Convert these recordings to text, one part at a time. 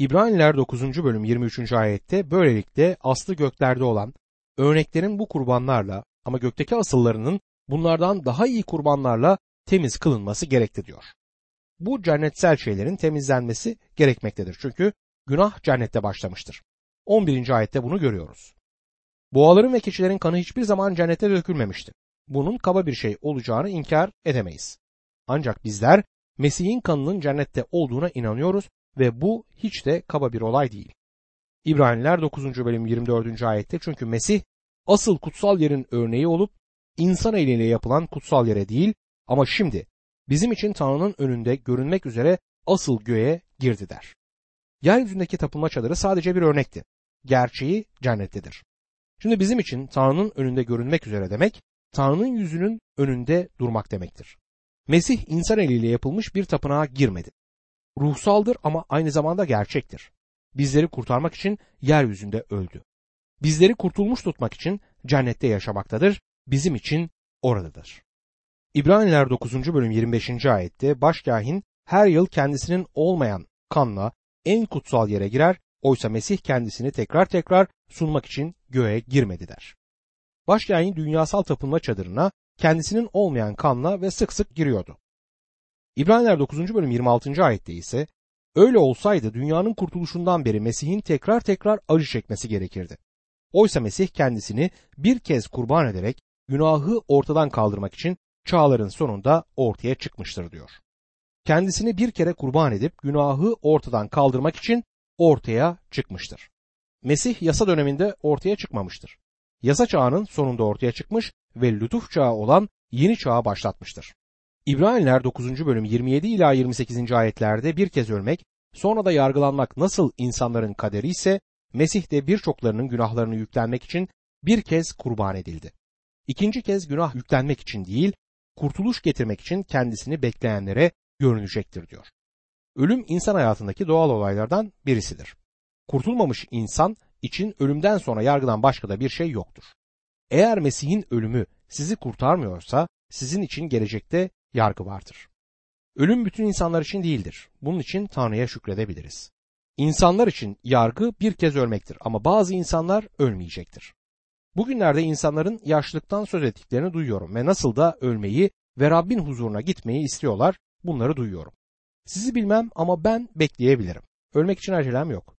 İbraniler 9. bölüm 23. ayette böylelikle aslı göklerde olan örneklerin bu kurbanlarla ama gökteki asıllarının bunlardan daha iyi kurbanlarla temiz kılınması gerekli diyor. Bu cennetsel şeylerin temizlenmesi gerekmektedir. Çünkü günah cennette başlamıştır. 11. ayette bunu görüyoruz. Boğaların ve keçilerin kanı hiçbir zaman cennete dökülmemişti. Bunun kaba bir şey olacağını inkar edemeyiz. Ancak bizler Mesih'in kanının cennette olduğuna inanıyoruz ve bu hiç de kaba bir olay değil. İbraniler 9. bölüm 24. ayette çünkü Mesih asıl kutsal yerin örneği olup insan eliyle yapılan kutsal yere değil ama şimdi bizim için Tanrı'nın önünde görünmek üzere asıl göğe girdi der. Yeryüzündeki tapınma çadırı sadece bir örnekti. Gerçeği cennettedir. Şimdi bizim için Tanrı'nın önünde görünmek üzere demek, Tanrı'nın yüzünün önünde durmak demektir. Mesih insan eliyle yapılmış bir tapınağa girmedi. Ruhsaldır ama aynı zamanda gerçektir. Bizleri kurtarmak için yeryüzünde öldü. Bizleri kurtulmuş tutmak için cennette yaşamaktadır. Bizim için oradadır. İbraniler 9. bölüm 25. ayette başkahin her yıl kendisinin olmayan kanla en kutsal yere girer, oysa Mesih kendisini tekrar tekrar sunmak için göğe girmedi der. Başkahin dünyasal tapınma çadırına kendisinin olmayan kanla ve sık sık giriyordu. İbraniler 9. bölüm 26. ayette ise öyle olsaydı dünyanın kurtuluşundan beri Mesih'in tekrar tekrar acı çekmesi gerekirdi. Oysa Mesih kendisini bir kez kurban ederek günahı ortadan kaldırmak için çağların sonunda ortaya çıkmıştır diyor. Kendisini bir kere kurban edip günahı ortadan kaldırmak için ortaya çıkmıştır. Mesih yasa döneminde ortaya çıkmamıştır. Yasa çağının sonunda ortaya çıkmış ve lütuf çağı olan yeni çağı başlatmıştır. İbraniler 9. bölüm 27 ila 28. ayetlerde bir kez ölmek, sonra da yargılanmak nasıl insanların kaderi ise Mesih de birçoklarının günahlarını yüklenmek için bir kez kurban edildi. İkinci kez günah yüklenmek için değil, kurtuluş getirmek için kendisini bekleyenlere görünecektir diyor. Ölüm insan hayatındaki doğal olaylardan birisidir. Kurtulmamış insan için ölümden sonra yargıdan başka da bir şey yoktur. Eğer Mesih'in ölümü sizi kurtarmıyorsa sizin için gelecekte yargı vardır. Ölüm bütün insanlar için değildir. Bunun için Tanrı'ya şükredebiliriz. İnsanlar için yargı bir kez ölmektir ama bazı insanlar ölmeyecektir. Bugünlerde insanların yaşlılıktan söz ettiklerini duyuyorum ve nasıl da ölmeyi ve Rabbin huzuruna gitmeyi istiyorlar bunları duyuyorum. Sizi bilmem ama ben bekleyebilirim. Ölmek için acelem yok.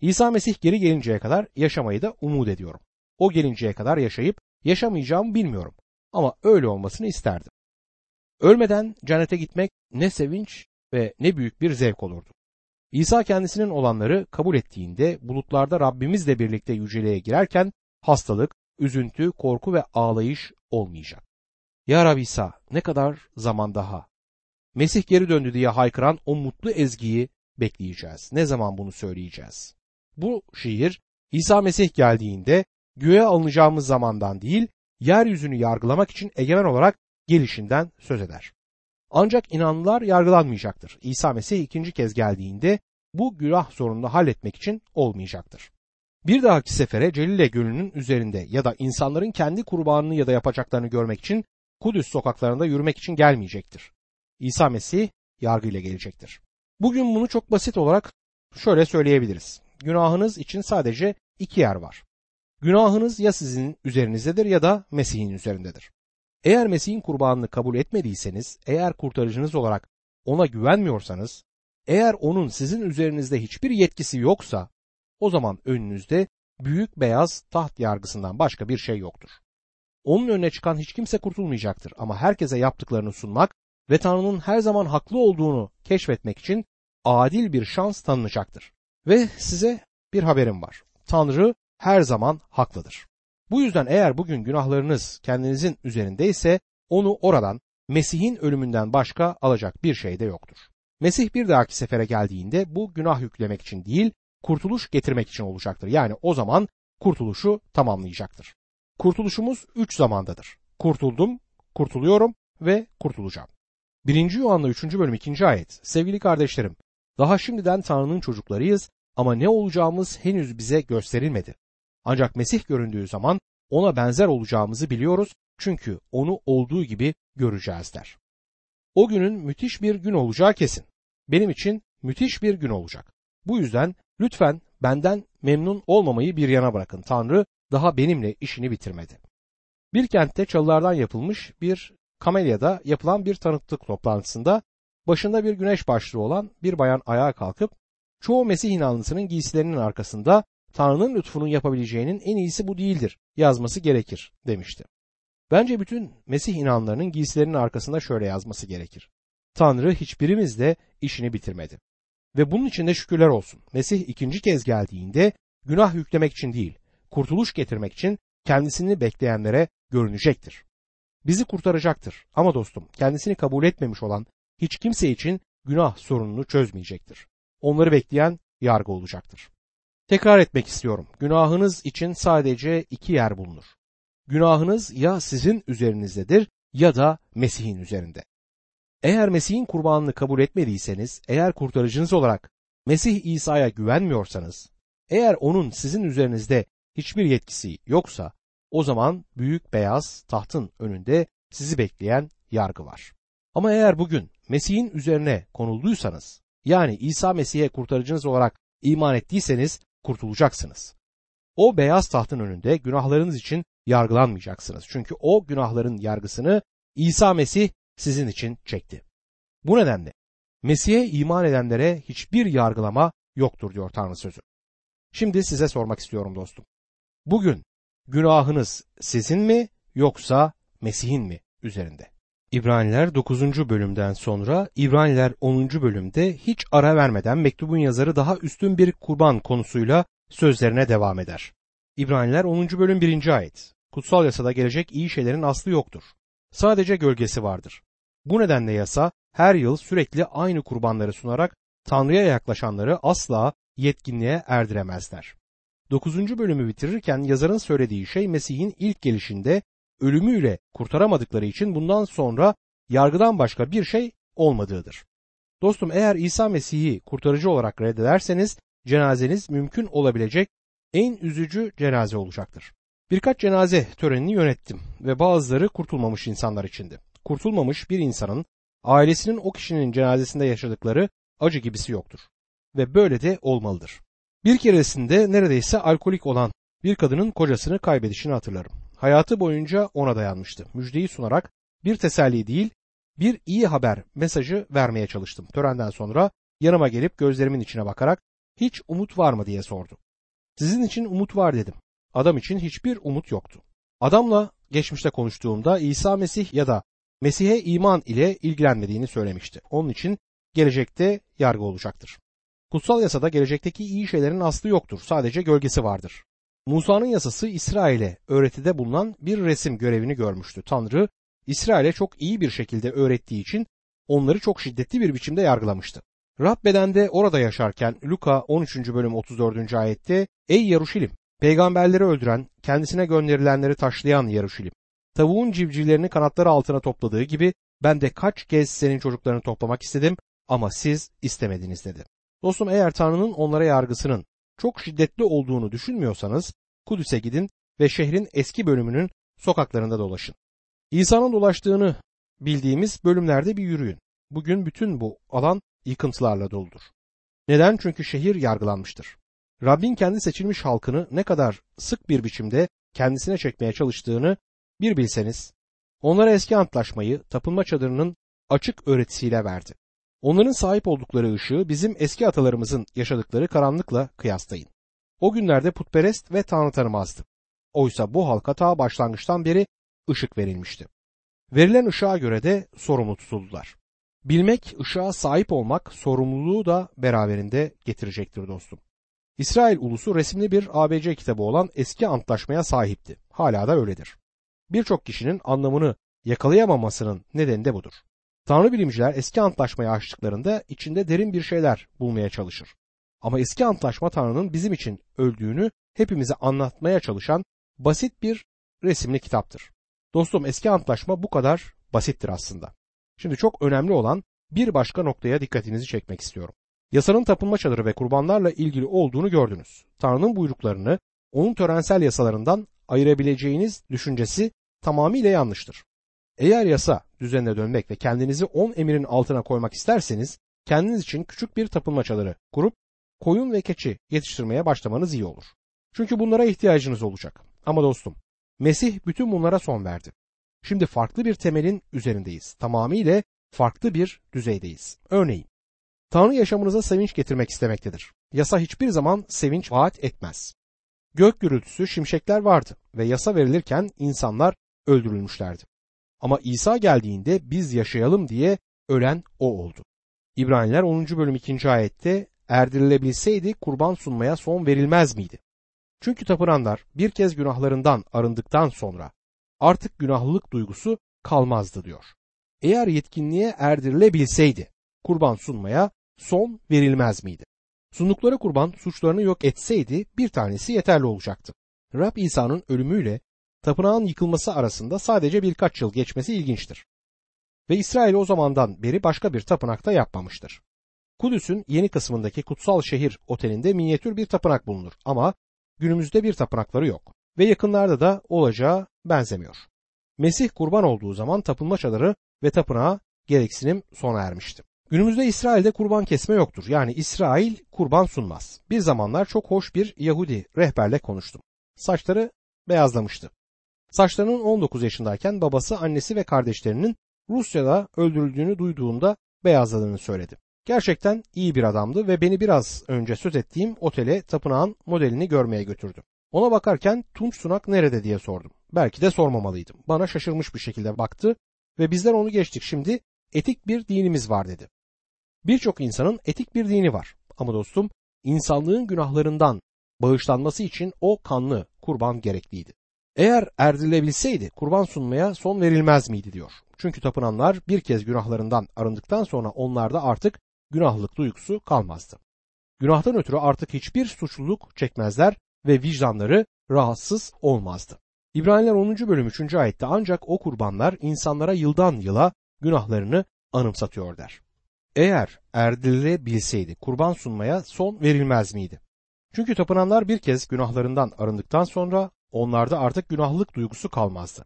İsa Mesih geri gelinceye kadar yaşamayı da umut ediyorum. O gelinceye kadar yaşayıp yaşamayacağımı bilmiyorum ama öyle olmasını isterdim. Ölmeden cennete gitmek ne sevinç ve ne büyük bir zevk olurdu. İsa kendisinin olanları kabul ettiğinde bulutlarda Rabbimizle birlikte yüceliğe girerken hastalık, üzüntü, korku ve ağlayış olmayacak. Ya Rabbi İsa ne kadar zaman daha? Mesih geri döndü diye haykıran o mutlu ezgiyi bekleyeceğiz. Ne zaman bunu söyleyeceğiz? Bu şiir İsa Mesih geldiğinde göğe alınacağımız zamandan değil, yeryüzünü yargılamak için egemen olarak gelişinden söz eder. Ancak inanlılar yargılanmayacaktır. İsa Mesih ikinci kez geldiğinde bu günah sorununu halletmek için olmayacaktır. Bir dahaki sefere Celile Gölü'nün üzerinde ya da insanların kendi kurbanını ya da yapacaklarını görmek için Kudüs sokaklarında yürümek için gelmeyecektir. İsa Mesih yargıyla gelecektir. Bugün bunu çok basit olarak şöyle söyleyebiliriz. Günahınız için sadece iki yer var. Günahınız ya sizin üzerinizdedir ya da Mesih'in üzerindedir. Eğer Mesih'in kurbanını kabul etmediyseniz, eğer kurtarıcınız olarak ona güvenmiyorsanız, eğer onun sizin üzerinizde hiçbir yetkisi yoksa, o zaman önünüzde büyük beyaz taht yargısından başka bir şey yoktur. Onun önüne çıkan hiç kimse kurtulmayacaktır ama herkese yaptıklarını sunmak ve Tanrı'nın her zaman haklı olduğunu keşfetmek için adil bir şans tanınacaktır. Ve size bir haberim var. Tanrı her zaman haklıdır. Bu yüzden eğer bugün günahlarınız kendinizin üzerindeyse onu oradan Mesih'in ölümünden başka alacak bir şey de yoktur. Mesih bir dahaki sefere geldiğinde bu günah yüklemek için değil, kurtuluş getirmek için olacaktır. Yani o zaman kurtuluşu tamamlayacaktır. Kurtuluşumuz üç zamandadır. Kurtuldum, kurtuluyorum ve kurtulacağım. 1. Yuhanna 3. bölüm 2. ayet. Sevgili kardeşlerim, daha şimdiden Tanrı'nın çocuklarıyız ama ne olacağımız henüz bize gösterilmedi. Ancak Mesih göründüğü zaman ona benzer olacağımızı biliyoruz çünkü onu olduğu gibi göreceğiz der. O günün müthiş bir gün olacağı kesin. Benim için müthiş bir gün olacak. Bu yüzden Lütfen benden memnun olmamayı bir yana bırakın. Tanrı daha benimle işini bitirmedi. Bir kentte çalılardan yapılmış bir kamelyada yapılan bir tanıklık toplantısında başında bir güneş başlığı olan bir bayan ayağa kalkıp çoğu Mesih inanlısının giysilerinin arkasında Tanrı'nın lütfunun yapabileceğinin en iyisi bu değildir yazması gerekir demişti. Bence bütün Mesih inanlarının giysilerinin arkasında şöyle yazması gerekir. Tanrı hiçbirimizde işini bitirmedi. Ve bunun için de şükürler olsun. Mesih ikinci kez geldiğinde günah yüklemek için değil, kurtuluş getirmek için kendisini bekleyenlere görünecektir. Bizi kurtaracaktır. Ama dostum kendisini kabul etmemiş olan hiç kimse için günah sorununu çözmeyecektir. Onları bekleyen yargı olacaktır. Tekrar etmek istiyorum. Günahınız için sadece iki yer bulunur. Günahınız ya sizin üzerinizdedir ya da Mesih'in üzerinde. Eğer Mesih'in kurbanını kabul etmediyseniz, eğer kurtarıcınız olarak Mesih İsa'ya güvenmiyorsanız, eğer onun sizin üzerinizde hiçbir yetkisi yoksa, o zaman büyük beyaz tahtın önünde sizi bekleyen yargı var. Ama eğer bugün Mesih'in üzerine konulduysanız, yani İsa Mesih'e kurtarıcınız olarak iman ettiyseniz kurtulacaksınız. O beyaz tahtın önünde günahlarınız için yargılanmayacaksınız. Çünkü o günahların yargısını İsa Mesih sizin için çekti. Bu nedenle Mesih'e iman edenlere hiçbir yargılama yoktur diyor Tanrı sözü. Şimdi size sormak istiyorum dostum. Bugün günahınız sizin mi yoksa Mesih'in mi üzerinde? İbraniler 9. bölümden sonra İbraniler 10. bölümde hiç ara vermeden mektubun yazarı daha üstün bir kurban konusuyla sözlerine devam eder. İbraniler 10. bölüm 1. ayet. Kutsal yasada gelecek iyi şeylerin aslı yoktur. Sadece gölgesi vardır. Bu nedenle yasa her yıl sürekli aynı kurbanları sunarak Tanrı'ya yaklaşanları asla yetkinliğe erdiremezler. 9. bölümü bitirirken yazarın söylediği şey Mesih'in ilk gelişinde ölümüyle kurtaramadıkları için bundan sonra yargıdan başka bir şey olmadığıdır. Dostum eğer İsa Mesih'i kurtarıcı olarak reddederseniz cenazeniz mümkün olabilecek en üzücü cenaze olacaktır. Birkaç cenaze törenini yönettim ve bazıları kurtulmamış insanlar içindi. Kurtulmamış bir insanın ailesinin o kişinin cenazesinde yaşadıkları acı gibisi yoktur. Ve böyle de olmalıdır. Bir keresinde neredeyse alkolik olan bir kadının kocasını kaybedişini hatırlarım. Hayatı boyunca ona dayanmıştı. Müjdeyi sunarak bir teselli değil, bir iyi haber mesajı vermeye çalıştım. Törenden sonra yanıma gelip gözlerimin içine bakarak hiç umut var mı diye sordu. Sizin için umut var dedim. Adam için hiçbir umut yoktu. Adamla geçmişte konuştuğumda İsa Mesih ya da Mesih'e iman ile ilgilenmediğini söylemişti. Onun için gelecekte yargı olacaktır. Kutsal yasada gelecekteki iyi şeylerin aslı yoktur. Sadece gölgesi vardır. Musa'nın yasası İsrail'e öğretide bulunan bir resim görevini görmüştü. Tanrı İsrail'e çok iyi bir şekilde öğrettiği için onları çok şiddetli bir biçimde yargılamıştı. Rab bedende orada yaşarken Luka 13. bölüm 34. ayette Ey Yaruşilim! Peygamberleri öldüren, kendisine gönderilenleri taşlayan Yaruşilim! Tavuğun civcivlerini kanatları altına topladığı gibi ben de kaç kez senin çocuklarını toplamak istedim ama siz istemediniz dedi. Dostum eğer Tanrı'nın onlara yargısının çok şiddetli olduğunu düşünmüyorsanız Kudüs'e gidin ve şehrin eski bölümünün sokaklarında dolaşın. İsa'nın dolaştığını bildiğimiz bölümlerde bir yürüyün. Bugün bütün bu alan yıkıntılarla doludur. Neden? Çünkü şehir yargılanmıştır. Rabbin kendi seçilmiş halkını ne kadar sık bir biçimde kendisine çekmeye çalıştığını bir bilseniz, onlara eski antlaşmayı tapınma çadırının açık öğretisiyle verdi. Onların sahip oldukları ışığı bizim eski atalarımızın yaşadıkları karanlıkla kıyaslayın. O günlerde putperest ve tanrı tanımazdı. Oysa bu halka ta başlangıçtan beri ışık verilmişti. Verilen ışığa göre de sorumlu tutuldular. Bilmek, ışığa sahip olmak sorumluluğu da beraberinde getirecektir dostum. İsrail ulusu resimli bir ABC kitabı olan eski antlaşmaya sahipti. Hala da öyledir. Birçok kişinin anlamını yakalayamamasının nedeni de budur. Tanrı bilimciler eski antlaşmayı açtıklarında içinde derin bir şeyler bulmaya çalışır. Ama eski antlaşma Tanrı'nın bizim için öldüğünü hepimize anlatmaya çalışan basit bir resimli kitaptır. Dostum eski antlaşma bu kadar basittir aslında. Şimdi çok önemli olan bir başka noktaya dikkatinizi çekmek istiyorum. Yasanın tapınma çadırı ve kurbanlarla ilgili olduğunu gördünüz. Tanrı'nın buyruklarını onun törensel yasalarından ayırabileceğiniz düşüncesi tamamıyla yanlıştır. Eğer yasa düzenine dönmek ve kendinizi on emirin altına koymak isterseniz kendiniz için küçük bir tapınma çadırı kurup koyun ve keçi yetiştirmeye başlamanız iyi olur. Çünkü bunlara ihtiyacınız olacak. Ama dostum, Mesih bütün bunlara son verdi. Şimdi farklı bir temelin üzerindeyiz. Tamamıyla farklı bir düzeydeyiz. Örneğin, Tanrı yaşamınıza sevinç getirmek istemektedir. Yasa hiçbir zaman sevinç vaat etmez. Gök gürültüsü, şimşekler vardı ve yasa verilirken insanlar öldürülmüşlerdi. Ama İsa geldiğinde biz yaşayalım diye ölen o oldu. İbraniler 10. bölüm 2. ayette erdirilebilseydi kurban sunmaya son verilmez miydi? Çünkü tapınanlar bir kez günahlarından arındıktan sonra artık günahlılık duygusu kalmazdı diyor. Eğer yetkinliğe erdirilebilseydi kurban sunmaya son verilmez miydi? Sundukları kurban suçlarını yok etseydi bir tanesi yeterli olacaktı. Rab İsa'nın ölümüyle tapınağın yıkılması arasında sadece birkaç yıl geçmesi ilginçtir. Ve İsrail o zamandan beri başka bir tapınakta yapmamıştır. Kudüs'ün yeni kısmındaki Kutsal Şehir Oteli'nde minyatür bir tapınak bulunur ama günümüzde bir tapınakları yok ve yakınlarda da olacağı benzemiyor. Mesih kurban olduğu zaman tapınma çadırı ve tapınağa gereksinim sona ermişti. Günümüzde İsrail'de kurban kesme yoktur. Yani İsrail kurban sunmaz. Bir zamanlar çok hoş bir Yahudi rehberle konuştum. Saçları beyazlamıştı. Saçlarının 19 yaşındayken babası, annesi ve kardeşlerinin Rusya'da öldürüldüğünü duyduğunda beyazladığını söyledi. Gerçekten iyi bir adamdı ve beni biraz önce söz ettiğim otele tapınağın modelini görmeye götürdü. Ona bakarken Tunç Sunak nerede diye sordum. Belki de sormamalıydım. Bana şaşırmış bir şekilde baktı ve bizler onu geçtik şimdi etik bir dinimiz var dedi. Birçok insanın etik bir dini var ama dostum insanlığın günahlarından bağışlanması için o kanlı kurban gerekliydi. Eğer erdirilebilseydi kurban sunmaya son verilmez miydi diyor. Çünkü tapınanlar bir kez günahlarından arındıktan sonra onlarda artık günahlılık duygusu kalmazdı. Günahtan ötürü artık hiçbir suçluluk çekmezler ve vicdanları rahatsız olmazdı. İbraniler 10. bölüm 3. ayette ancak o kurbanlar insanlara yıldan yıla günahlarını anımsatıyor der. Eğer erdirilebilseydi kurban sunmaya son verilmez miydi? Çünkü tapınanlar bir kez günahlarından arındıktan sonra onlarda artık günahlılık duygusu kalmazdı.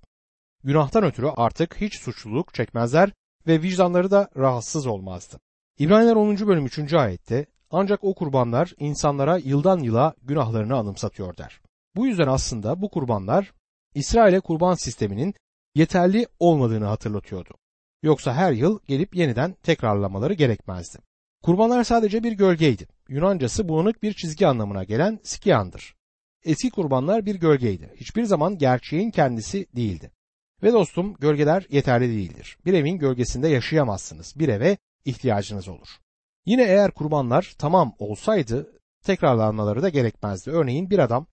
Günahtan ötürü artık hiç suçluluk çekmezler ve vicdanları da rahatsız olmazdı. İbraniler 10. bölüm 3. ayette ancak o kurbanlar insanlara yıldan yıla günahlarını anımsatıyor der. Bu yüzden aslında bu kurbanlar İsrail'e kurban sisteminin yeterli olmadığını hatırlatıyordu. Yoksa her yıl gelip yeniden tekrarlamaları gerekmezdi. Kurbanlar sadece bir gölgeydi. Yunancası bulanık bir çizgi anlamına gelen skiandır. Eski kurbanlar bir gölgeydi. Hiçbir zaman gerçeğin kendisi değildi. Ve dostum gölgeler yeterli değildir. Bir evin gölgesinde yaşayamazsınız. Bir eve ihtiyacınız olur. Yine eğer kurbanlar tamam olsaydı tekrarlanmaları da gerekmezdi. Örneğin bir adam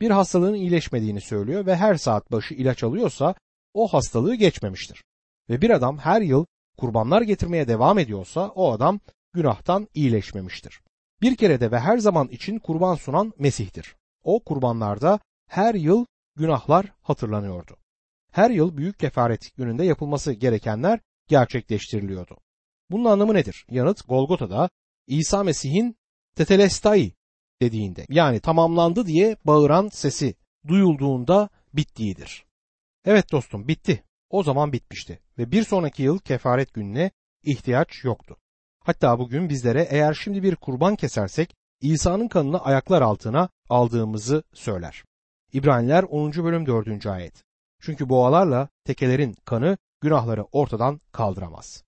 bir hastalığın iyileşmediğini söylüyor ve her saat başı ilaç alıyorsa o hastalığı geçmemiştir. Ve bir adam her yıl kurbanlar getirmeye devam ediyorsa o adam günahtan iyileşmemiştir. Bir kere de ve her zaman için kurban sunan Mesih'tir. O kurbanlarda her yıl günahlar hatırlanıyordu. Her yıl büyük kefaret gününde yapılması gerekenler gerçekleştiriliyordu. Bunun anlamı nedir? Yanıt Golgota'da İsa Mesih'in tetelestai dediğinde yani tamamlandı diye bağıran sesi duyulduğunda bittiğidir. Evet dostum bitti. O zaman bitmişti ve bir sonraki yıl kefaret gününe ihtiyaç yoktu. Hatta bugün bizlere eğer şimdi bir kurban kesersek İsa'nın kanını ayaklar altına aldığımızı söyler. İbraniler 10. bölüm 4. ayet. Çünkü boğalarla tekelerin kanı günahları ortadan kaldıramaz.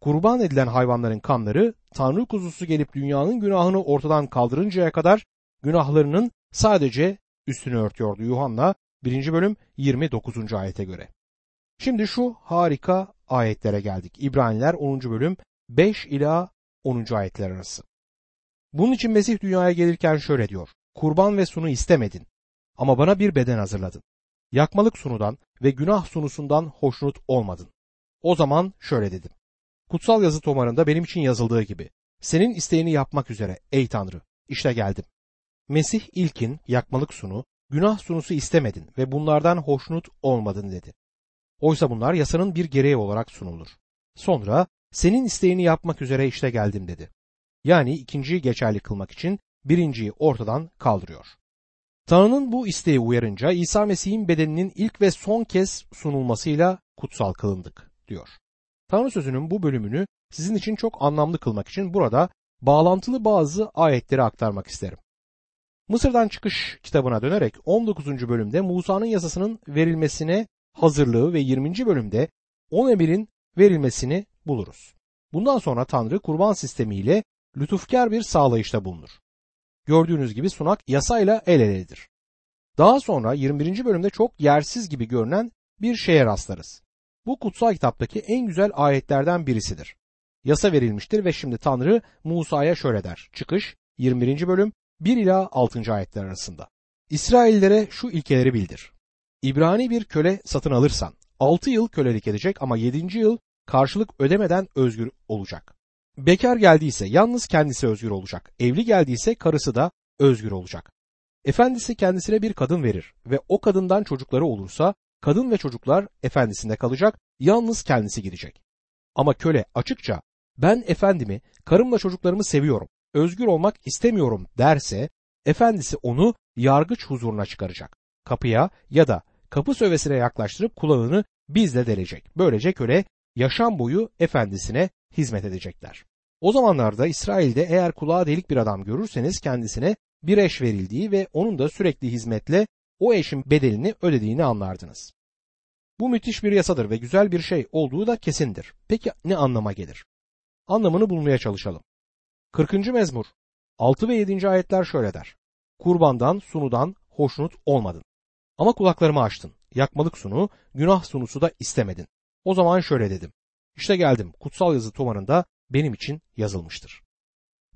Kurban edilen hayvanların kanları Tanrı kuzusu gelip dünyanın günahını ortadan kaldırıncaya kadar günahlarının sadece üstünü örtüyordu Yuhanna 1. bölüm 29. ayete göre. Şimdi şu harika ayetlere geldik. İbraniler 10. bölüm 5 ila 10. ayetler arası. Bunun için Mesih dünyaya gelirken şöyle diyor. Kurban ve sunu istemedin ama bana bir beden hazırladın. Yakmalık sunudan ve günah sunusundan hoşnut olmadın. O zaman şöyle dedim. Kutsal yazı tomarında benim için yazıldığı gibi. Senin isteğini yapmak üzere ey Tanrı işte geldim. Mesih ilkin yakmalık sunu, günah sunusu istemedin ve bunlardan hoşnut olmadın dedi. Oysa bunlar yasanın bir gereği olarak sunulur. Sonra senin isteğini yapmak üzere işte geldim dedi. Yani ikinciyi geçerli kılmak için birinciyi ortadan kaldırıyor. Tanrı'nın bu isteği uyarınca İsa Mesih'in bedeninin ilk ve son kez sunulmasıyla kutsal kılındık diyor. Tanrı sözünün bu bölümünü sizin için çok anlamlı kılmak için burada bağlantılı bazı ayetleri aktarmak isterim. Mısır'dan çıkış kitabına dönerek 19. bölümde Musa'nın yasasının verilmesine hazırlığı ve 20. bölümde 10 emirin verilmesini buluruz. Bundan sonra Tanrı kurban sistemiyle lütufkar bir sağlayışta bulunur. Gördüğünüz gibi sunak yasayla el eledir. Daha sonra 21. bölümde çok yersiz gibi görünen bir şeye rastlarız. Bu kutsal kitaptaki en güzel ayetlerden birisidir. Yasa verilmiştir ve şimdi Tanrı Musa'ya şöyle der. Çıkış 21. bölüm 1 ila 6. ayetler arasında. İsraillere şu ilkeleri bildir. İbrani bir köle satın alırsan 6 yıl kölelik edecek ama 7. yıl karşılık ödemeden özgür olacak. Bekar geldiyse yalnız kendisi özgür olacak. Evli geldiyse karısı da özgür olacak. Efendisi kendisine bir kadın verir ve o kadından çocukları olursa kadın ve çocuklar efendisinde kalacak, yalnız kendisi gidecek. Ama köle açıkça ben efendimi, karımla çocuklarımı seviyorum, özgür olmak istemiyorum derse efendisi onu yargıç huzuruna çıkaracak. Kapıya ya da kapı sövesine yaklaştırıp kulağını bizle delecek. Böylece köle yaşam boyu efendisine hizmet edecekler. O zamanlarda İsrail'de eğer kulağa delik bir adam görürseniz kendisine bir eş verildiği ve onun da sürekli hizmetle o eşin bedelini ödediğini anlardınız. Bu müthiş bir yasadır ve güzel bir şey olduğu da kesindir. Peki ne anlama gelir? Anlamını bulmaya çalışalım. 40. mezmur 6 ve 7. ayetler şöyle der. Kurbandan, sunudan hoşnut olmadın. Ama kulaklarımı açtın. Yakmalık sunu, günah sunusu da istemedin. O zaman şöyle dedim. İşte geldim. Kutsal yazı tomarında benim için yazılmıştır.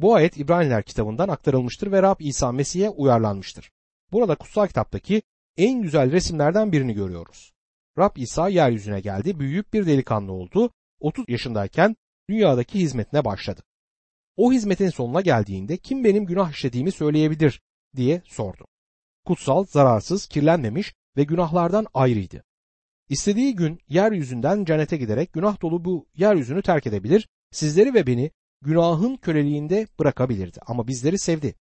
Bu ayet İbraniler kitabından aktarılmıştır ve Rab İsa Mesih'e uyarlanmıştır. Burada kutsal kitaptaki en güzel resimlerden birini görüyoruz. Rab İsa yeryüzüne geldi, büyüyüp bir delikanlı oldu. 30 yaşındayken dünyadaki hizmetine başladı. O hizmetin sonuna geldiğinde kim benim günah işlediğimi söyleyebilir diye sordu. Kutsal, zararsız, kirlenmemiş ve günahlardan ayrıydı. İstediği gün yeryüzünden cennete giderek günah dolu bu yeryüzünü terk edebilir, sizleri ve beni günahın köleliğinde bırakabilirdi ama bizleri sevdi.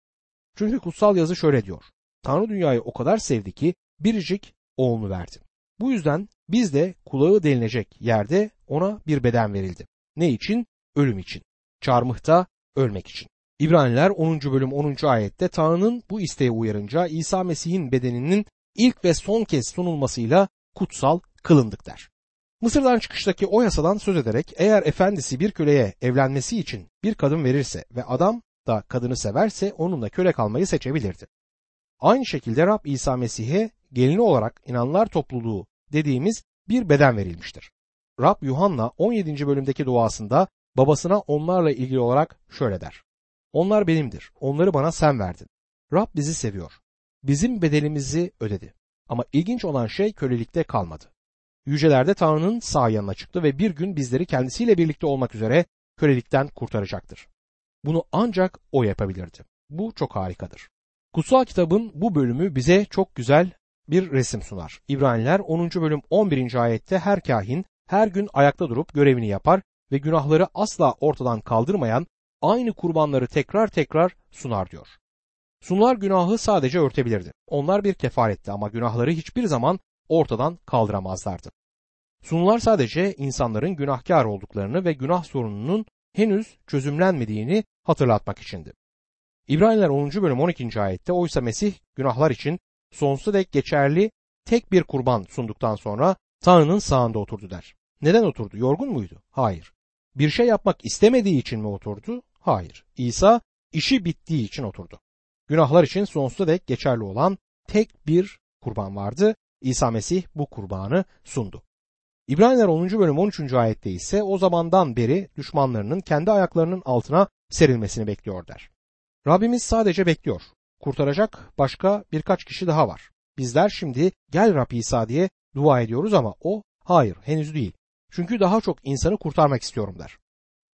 Çünkü kutsal yazı şöyle diyor. Tanrı dünyayı o kadar sevdi ki biricik oğlunu verdi. Bu yüzden biz de kulağı delinecek yerde ona bir beden verildi. Ne için? Ölüm için. Çarmıhta ölmek için. İbraniler 10. bölüm 10. ayette Tanrı'nın bu isteğe uyarınca İsa Mesih'in bedeninin ilk ve son kez sunulmasıyla kutsal kılındık der. Mısır'dan çıkıştaki o yasadan söz ederek eğer efendisi bir köleye evlenmesi için bir kadın verirse ve adam da kadını severse onunla köle kalmayı seçebilirdi. Aynı şekilde Rab İsa Mesih'e gelini olarak inanlar topluluğu dediğimiz bir beden verilmiştir. Rab Yuhanna 17. bölümdeki duasında babasına onlarla ilgili olarak şöyle der. Onlar benimdir. Onları bana sen verdin. Rab bizi seviyor. Bizim bedelimizi ödedi. Ama ilginç olan şey kölelikte kalmadı. Yücelerde Tanrı'nın sağ yanına çıktı ve bir gün bizleri kendisiyle birlikte olmak üzere kölelikten kurtaracaktır. Bunu ancak o yapabilirdi. Bu çok harikadır. Kutsal kitabın bu bölümü bize çok güzel bir resim sunar. İbraniler 10. bölüm 11. ayette her kahin her gün ayakta durup görevini yapar ve günahları asla ortadan kaldırmayan aynı kurbanları tekrar tekrar sunar diyor. Sunular günahı sadece örtebilirdi. Onlar bir kefaretti ama günahları hiçbir zaman ortadan kaldıramazlardı. Sunular sadece insanların günahkar olduklarını ve günah sorununun henüz çözümlenmediğini hatırlatmak içindi. İbraniler 10. bölüm 12. ayette oysa Mesih günahlar için sonsuza dek geçerli tek bir kurban sunduktan sonra Tanrı'nın sağında oturdu der. Neden oturdu? Yorgun muydu? Hayır. Bir şey yapmak istemediği için mi oturdu? Hayır. İsa işi bittiği için oturdu. Günahlar için sonsuza dek geçerli olan tek bir kurban vardı. İsa Mesih bu kurbanı sundu. İbraniler 10. bölüm 13. ayette ise o zamandan beri düşmanlarının kendi ayaklarının altına serilmesini bekliyor der. Rabbimiz sadece bekliyor. Kurtaracak başka birkaç kişi daha var. Bizler şimdi gel Rab İsa diye dua ediyoruz ama o hayır henüz değil. Çünkü daha çok insanı kurtarmak istiyorum der.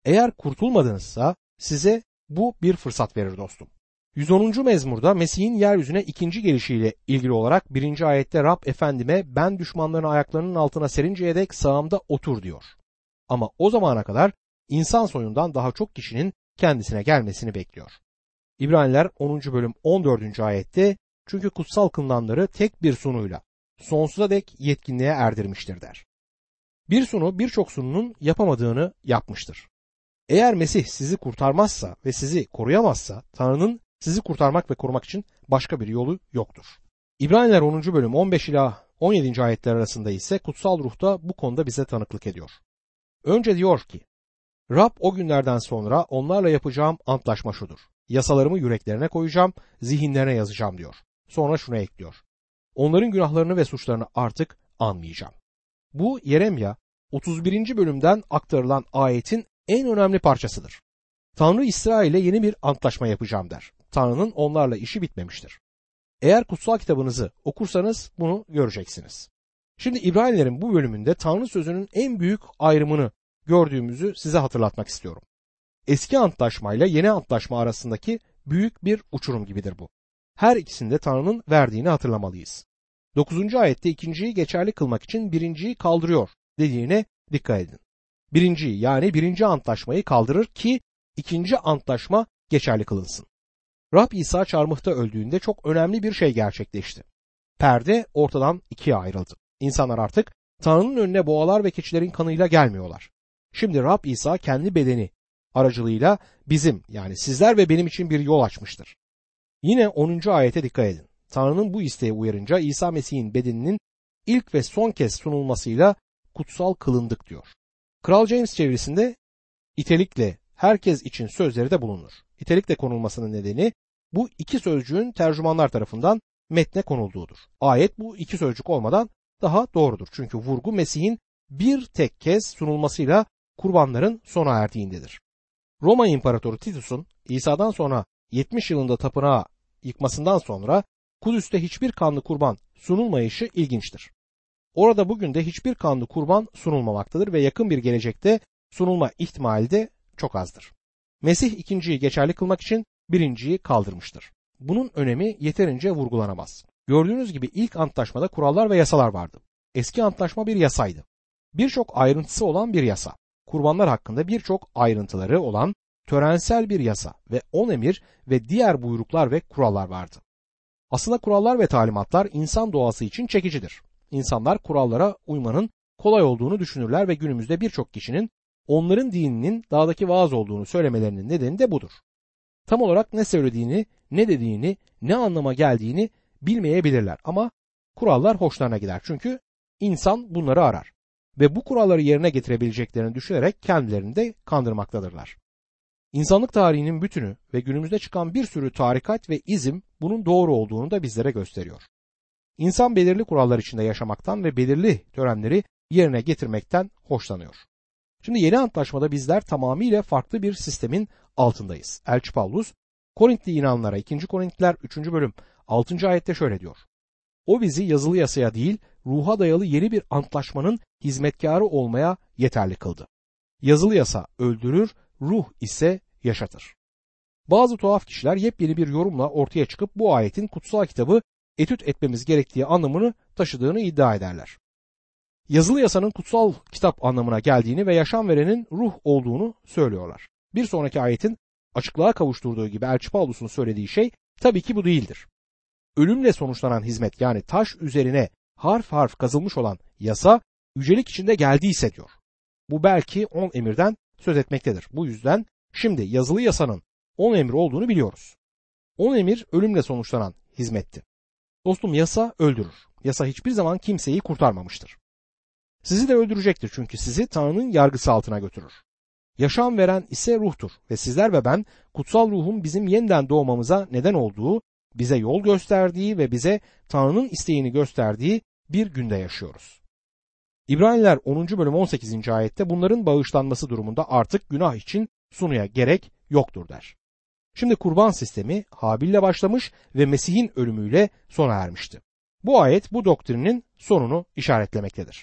Eğer kurtulmadınızsa size bu bir fırsat verir dostum. 110. mezmurda Mesih'in yeryüzüne ikinci gelişiyle ilgili olarak birinci ayette Rab efendime ben düşmanların ayaklarının altına serinceye dek sağımda otur diyor. Ama o zamana kadar insan soyundan daha çok kişinin kendisine gelmesini bekliyor. İbraniler 10. bölüm 14. ayette çünkü kutsal kılınanları tek bir sunuyla sonsuza dek yetkinliğe erdirmiştir der. Bir sunu birçok sununun yapamadığını yapmıştır. Eğer Mesih sizi kurtarmazsa ve sizi koruyamazsa Tanrı'nın sizi kurtarmak ve korumak için başka bir yolu yoktur. İbraniler 10. bölüm 15 ila 17. ayetler arasında ise kutsal ruhta bu konuda bize tanıklık ediyor. Önce diyor ki, Rab o günlerden sonra onlarla yapacağım antlaşma şudur. Yasalarımı yüreklerine koyacağım, zihinlerine yazacağım diyor. Sonra şunu ekliyor. Onların günahlarını ve suçlarını artık anmayacağım. Bu Yeremya 31. bölümden aktarılan ayetin en önemli parçasıdır. Tanrı İsrail'e yeni bir antlaşma yapacağım der. Tanrı'nın onlarla işi bitmemiştir. Eğer kutsal kitabınızı okursanız bunu göreceksiniz. Şimdi İbranilerin bu bölümünde Tanrı sözünün en büyük ayrımını gördüğümüzü size hatırlatmak istiyorum. Eski antlaşma ile yeni antlaşma arasındaki büyük bir uçurum gibidir bu. Her ikisinde Tanrı'nın verdiğini hatırlamalıyız. 9. ayette ikinciyi geçerli kılmak için birinciyi kaldırıyor dediğine dikkat edin. Birinciyi yani birinci antlaşmayı kaldırır ki ikinci antlaşma geçerli kılınsın. Rab İsa çarmıhta öldüğünde çok önemli bir şey gerçekleşti. Perde ortadan ikiye ayrıldı. İnsanlar artık Tanrı'nın önüne boğalar ve keçilerin kanıyla gelmiyorlar. Şimdi Rab İsa kendi bedeni aracılığıyla bizim yani sizler ve benim için bir yol açmıştır. Yine 10. ayete dikkat edin. Tanrı'nın bu isteğe uyarınca İsa Mesih'in bedeninin ilk ve son kez sunulmasıyla kutsal kılındık diyor. Kral James çevirisinde itelikle herkes için sözleri de bulunur. İtelikle konulmasının nedeni bu iki sözcüğün tercümanlar tarafından metne konulduğudur. Ayet bu iki sözcük olmadan daha doğrudur. Çünkü vurgu Mesih'in bir tek kez sunulmasıyla kurbanların sona erdiğindedir. Roma İmparatoru Titus'un İsa'dan sonra 70 yılında tapınağı yıkmasından sonra Kudüs'te hiçbir kanlı kurban sunulmayışı ilginçtir. Orada bugün de hiçbir kanlı kurban sunulmamaktadır ve yakın bir gelecekte sunulma ihtimali de çok azdır. Mesih ikinciyi geçerli kılmak için birinciyi kaldırmıştır. Bunun önemi yeterince vurgulanamaz. Gördüğünüz gibi ilk antlaşmada kurallar ve yasalar vardı. Eski antlaşma bir yasaydı. Birçok ayrıntısı olan bir yasa. Kurbanlar hakkında birçok ayrıntıları olan törensel bir yasa ve on emir ve diğer buyruklar ve kurallar vardı. Aslında kurallar ve talimatlar insan doğası için çekicidir. İnsanlar kurallara uymanın kolay olduğunu düşünürler ve günümüzde birçok kişinin onların dininin dağdaki vaaz olduğunu söylemelerinin nedeni de budur. Tam olarak ne söylediğini, ne dediğini, ne anlama geldiğini bilmeyebilirler ama kurallar hoşlarına gider çünkü insan bunları arar ve bu kuralları yerine getirebileceklerini düşünerek kendilerini de kandırmaktadırlar. İnsanlık tarihinin bütünü ve günümüzde çıkan bir sürü tarikat ve izim bunun doğru olduğunu da bizlere gösteriyor. İnsan belirli kurallar içinde yaşamaktan ve belirli törenleri yerine getirmekten hoşlanıyor. Şimdi yeni antlaşmada bizler tamamıyla farklı bir sistemin altındayız. Elçi Paulus Korintli inanlara 2. Korintliler 3. bölüm 6. ayette şöyle diyor. O bizi yazılı yasaya değil ruha dayalı yeni bir antlaşmanın hizmetkarı olmaya yeterli kıldı. Yazılı yasa öldürür, ruh ise yaşatır. Bazı tuhaf kişiler yepyeni bir yorumla ortaya çıkıp bu ayetin kutsal kitabı etüt etmemiz gerektiği anlamını taşıdığını iddia ederler. Yazılı yasanın kutsal kitap anlamına geldiğini ve yaşam verenin ruh olduğunu söylüyorlar. Bir sonraki ayetin açıklığa kavuşturduğu gibi Elçi Paulus'un söylediği şey tabii ki bu değildir. Ölümle sonuçlanan hizmet yani taş üzerine harf harf kazılmış olan yasa yücelik içinde geldiyse diyor. Bu belki on emirden söz etmektedir. Bu yüzden şimdi yazılı yasanın on emir olduğunu biliyoruz. On emir ölümle sonuçlanan hizmetti. Dostum yasa öldürür. Yasa hiçbir zaman kimseyi kurtarmamıştır. Sizi de öldürecektir çünkü sizi Tanrı'nın yargısı altına götürür. Yaşam veren ise ruhtur ve sizler ve ben kutsal ruhun bizim yeniden doğmamıza neden olduğu, bize yol gösterdiği ve bize Tanrı'nın isteğini gösterdiği bir günde yaşıyoruz. İbraniler 10. bölüm 18. ayette bunların bağışlanması durumunda artık günah için sunuya gerek yoktur der. Şimdi kurban sistemi Habil'le başlamış ve Mesih'in ölümüyle sona ermişti. Bu ayet bu doktrinin sonunu işaretlemektedir.